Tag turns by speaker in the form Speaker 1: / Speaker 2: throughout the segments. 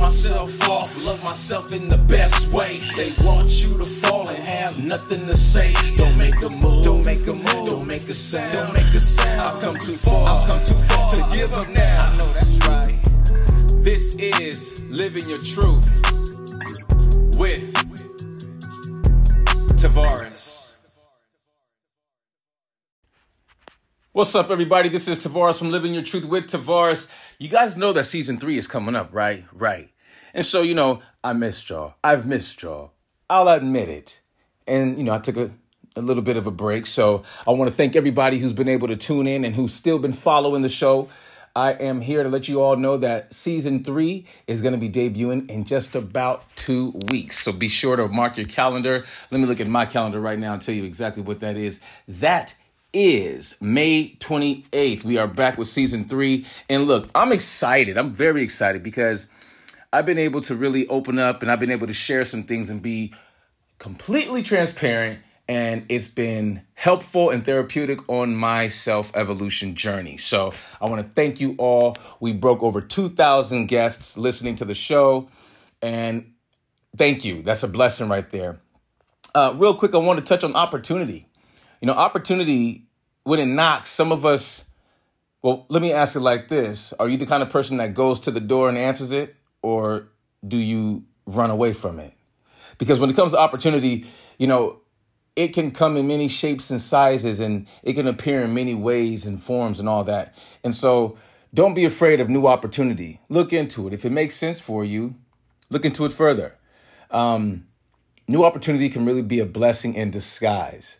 Speaker 1: myself off, love myself in the best way. They want you to fall and have nothing to say. Don't make a move, don't make a move, don't make a sound, don't make a sound. I've come too far, I've come too far to give up now. I know that's right. This is Living Your Truth with Tavares. What's up, everybody? This is Tavares from Living Your Truth with Tavares. You guys know that season three is coming up, right? Right. And so, you know, I missed y'all. I've missed y'all. I'll admit it. And, you know, I took a, a little bit of a break. So I want to thank everybody who's been able to tune in and who's still been following the show. I am here to let you all know that season three is going to be debuting in just about two weeks. So be sure to mark your calendar. Let me look at my calendar right now and tell you exactly what that is. That is May 28th. We are back with season three. And look, I'm excited. I'm very excited because I've been able to really open up and I've been able to share some things and be completely transparent and it's been helpful and therapeutic on my self evolution journey. So I want to thank you all. We broke over 2,000 guests listening to the show, and thank you. That's a blessing right there. Uh, real quick, I want to touch on opportunity. You know, opportunity, when it knocks, some of us, well, let me ask it like this Are you the kind of person that goes to the door and answers it, or do you run away from it? Because when it comes to opportunity, you know, it can come in many shapes and sizes and it can appear in many ways and forms and all that. And so don't be afraid of new opportunity. Look into it. If it makes sense for you, look into it further. Um, new opportunity can really be a blessing in disguise.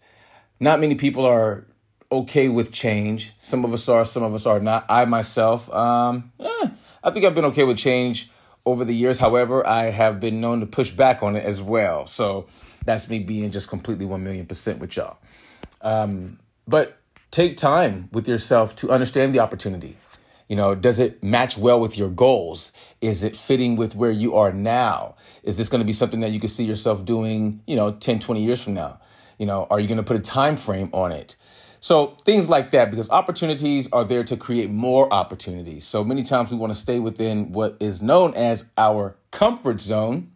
Speaker 1: Not many people are okay with change. Some of us are, some of us are not. I myself, um, eh, I think I've been okay with change over the years. However, I have been known to push back on it as well. So, that's me being just completely 1 million percent with y'all. Um, but take time with yourself to understand the opportunity. You know, does it match well with your goals? Is it fitting with where you are now? Is this going to be something that you can see yourself doing, you know, 10, 20 years from now? You know, are you going to put a time frame on it? So things like that, because opportunities are there to create more opportunities. So many times we want to stay within what is known as our comfort zone.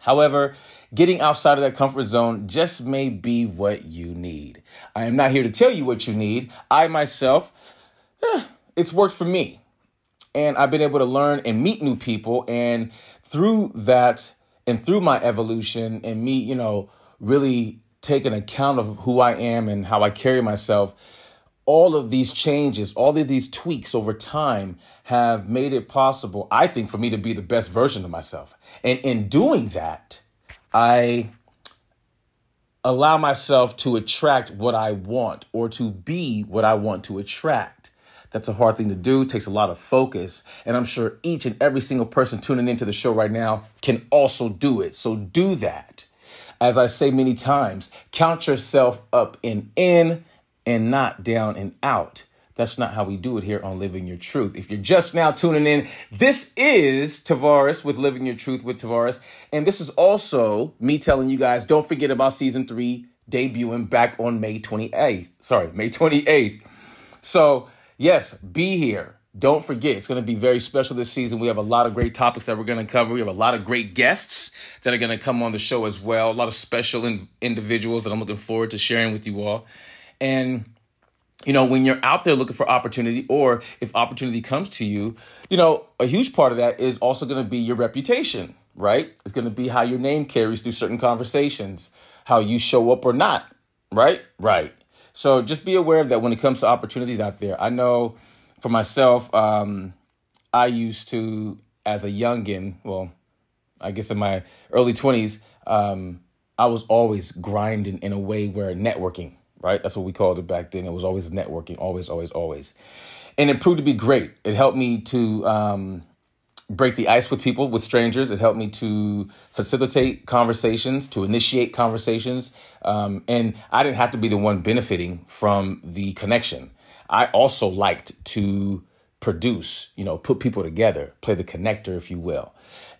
Speaker 1: However, Getting outside of that comfort zone just may be what you need. I am not here to tell you what you need. I myself, eh, it's worked for me. And I've been able to learn and meet new people. And through that, and through my evolution, and me, you know, really taking account of who I am and how I carry myself, all of these changes, all of these tweaks over time have made it possible, I think, for me to be the best version of myself. And in doing that, I allow myself to attract what I want or to be what I want to attract. That's a hard thing to do, takes a lot of focus. And I'm sure each and every single person tuning into the show right now can also do it. So do that. As I say many times, count yourself up and in and not down and out. That's not how we do it here on Living Your Truth. If you're just now tuning in, this is Tavares with Living Your Truth with Tavares. And this is also me telling you guys don't forget about season three debuting back on May 28th. Sorry, May 28th. So, yes, be here. Don't forget, it's going to be very special this season. We have a lot of great topics that we're going to cover. We have a lot of great guests that are going to come on the show as well. A lot of special in- individuals that I'm looking forward to sharing with you all. And you know, when you're out there looking for opportunity, or if opportunity comes to you, you know, a huge part of that is also going to be your reputation, right? It's going to be how your name carries through certain conversations, how you show up or not, right? Right. So just be aware of that when it comes to opportunities out there. I know for myself, um, I used to, as a youngin, well, I guess in my early 20s, um, I was always grinding in a way where networking, right? That's what we called it back then. It was always networking, always, always, always. And it proved to be great. It helped me to um, break the ice with people, with strangers. It helped me to facilitate conversations, to initiate conversations. Um, and I didn't have to be the one benefiting from the connection. I also liked to produce, you know, put people together, play the connector, if you will.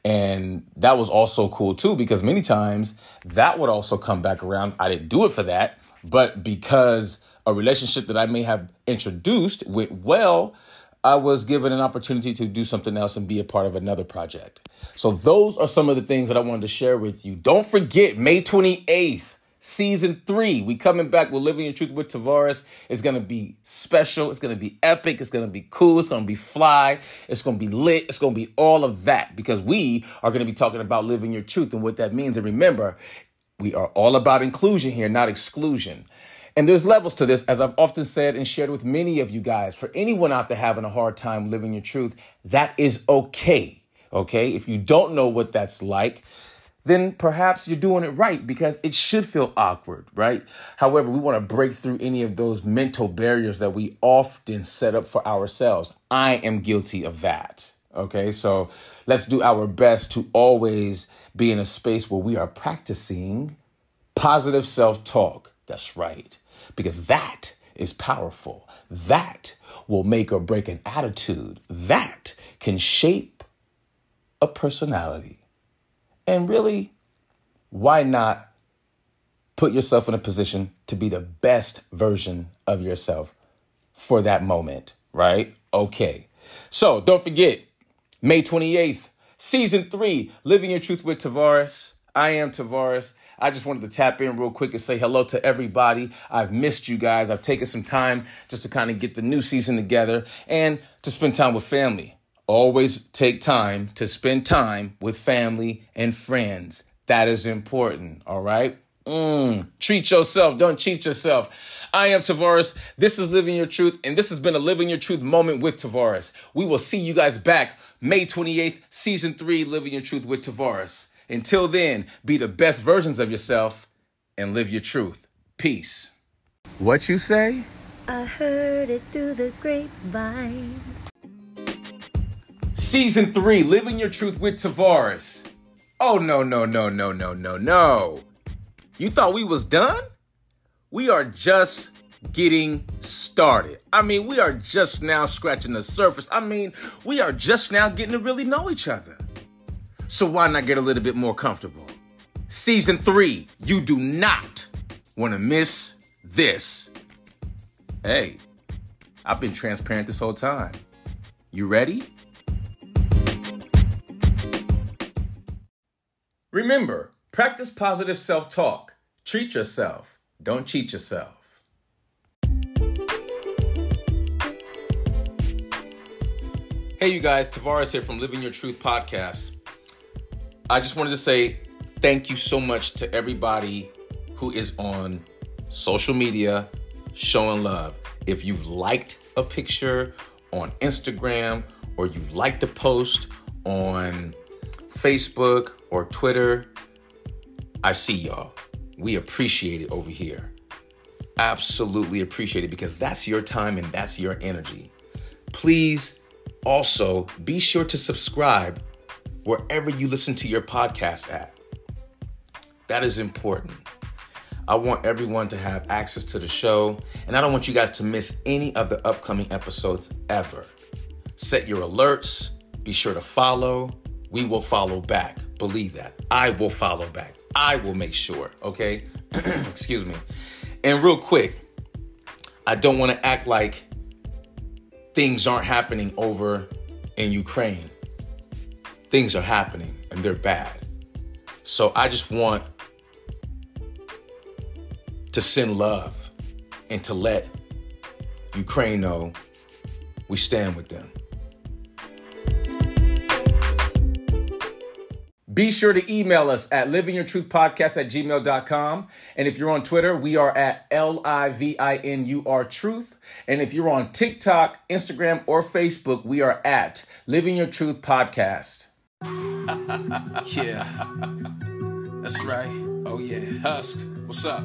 Speaker 1: And that was also cool too, because many times that would also come back around. I didn't do it for that, but because a relationship that I may have introduced went well, I was given an opportunity to do something else and be a part of another project. So those are some of the things that I wanted to share with you. Don't forget May 28th, season three. We coming back We're Living Your Truth with Tavares. It's gonna be special. It's gonna be epic. It's gonna be cool. It's gonna be fly. It's gonna be lit. It's gonna be all of that because we are gonna be talking about living your truth and what that means. And remember, we are all about inclusion here, not exclusion. And there's levels to this, as I've often said and shared with many of you guys. For anyone out there having a hard time living your truth, that is okay. Okay. If you don't know what that's like, then perhaps you're doing it right because it should feel awkward, right? However, we want to break through any of those mental barriers that we often set up for ourselves. I am guilty of that. Okay. So let's do our best to always be in a space where we are practicing positive self talk. That's right because that is powerful. That will make or break an attitude. That can shape a personality. And really, why not put yourself in a position to be the best version of yourself for that moment, right? Okay. So don't forget, May 28th, season three, Living Your Truth with Tavares. I am Tavares. I just wanted to tap in real quick and say hello to everybody. I've missed you guys. I've taken some time just to kind of get the new season together and to spend time with family. Always take time to spend time with family and friends. That is important, all right? Mm, treat yourself, don't cheat yourself. I am Tavares. This is Living Your Truth, and this has been a Living Your Truth moment with Tavares. We will see you guys back May 28th, season three, Living Your Truth with Tavares. Until then, be the best versions of yourself and live your truth. Peace. What you say?
Speaker 2: I heard it through the grapevine.
Speaker 1: Season 3 Living Your Truth with Tavares. Oh, no, no, no, no, no, no, no. You thought we was done? We are just getting started. I mean, we are just now scratching the surface. I mean, we are just now getting to really know each other. So why not get a little bit more comfortable? Season three, you do not want to miss this. Hey, I've been transparent this whole time. You ready? Remember, practice positive self talk. Treat yourself, don't cheat yourself. Hey, you guys, Tavares here from Living Your Truth podcast. I just wanted to say thank you so much to everybody who is on social media showing love. If you've liked a picture on Instagram or you liked a post on Facebook or Twitter, I see y'all. We appreciate it over here. Absolutely appreciate it because that's your time and that's your energy. Please also be sure to subscribe wherever you listen to your podcast at. That is important. I want everyone to have access to the show, and I don't want you guys to miss any of the upcoming episodes ever. Set your alerts, be sure to follow. We will follow back. Believe that. I will follow back. I will make sure, okay? Excuse me. And real quick, I don't want to act like things aren't happening over in Ukraine things are happening and they're bad. So I just want to send love and to let Ukraine know we stand with them. Be sure to email us at livingyourtruthpodcast at gmail.com. And if you're on Twitter, we are at L I V I N U R Truth. And if you're on TikTok, Instagram, or Facebook, we are at Living Your Truth Podcast.
Speaker 3: yeah. That's right. Oh, yeah. Husk, what's up?